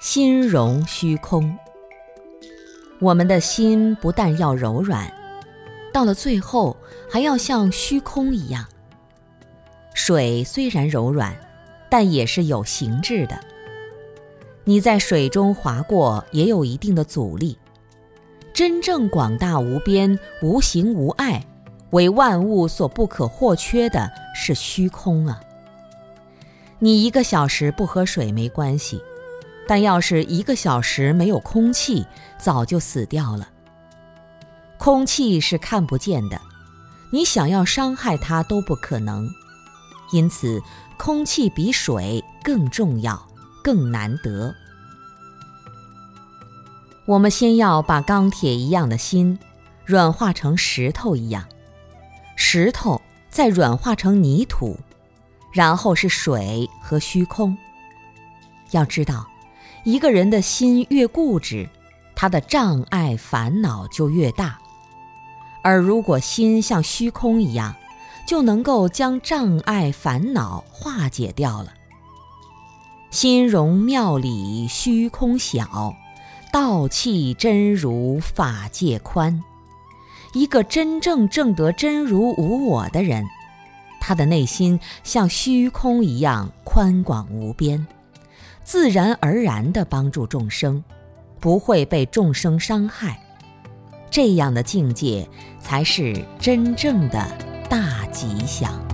心容虚空。我们的心不但要柔软，到了最后还要像虚空一样。水虽然柔软，但也是有形质的。你在水中划过，也有一定的阻力。真正广大无边、无形无碍，为万物所不可或缺的是虚空啊！你一个小时不喝水没关系。但要是一个小时没有空气，早就死掉了。空气是看不见的，你想要伤害它都不可能。因此，空气比水更重要，更难得。我们先要把钢铁一样的心软化成石头一样，石头再软化成泥土，然后是水和虚空。要知道。一个人的心越固执，他的障碍烦恼就越大；而如果心像虚空一样，就能够将障碍烦恼化解掉了。心容妙理虚空小，道气真如法界宽。一个真正证得真如无我的人，他的内心像虚空一样宽广无边。自然而然地帮助众生，不会被众生伤害，这样的境界才是真正的大吉祥。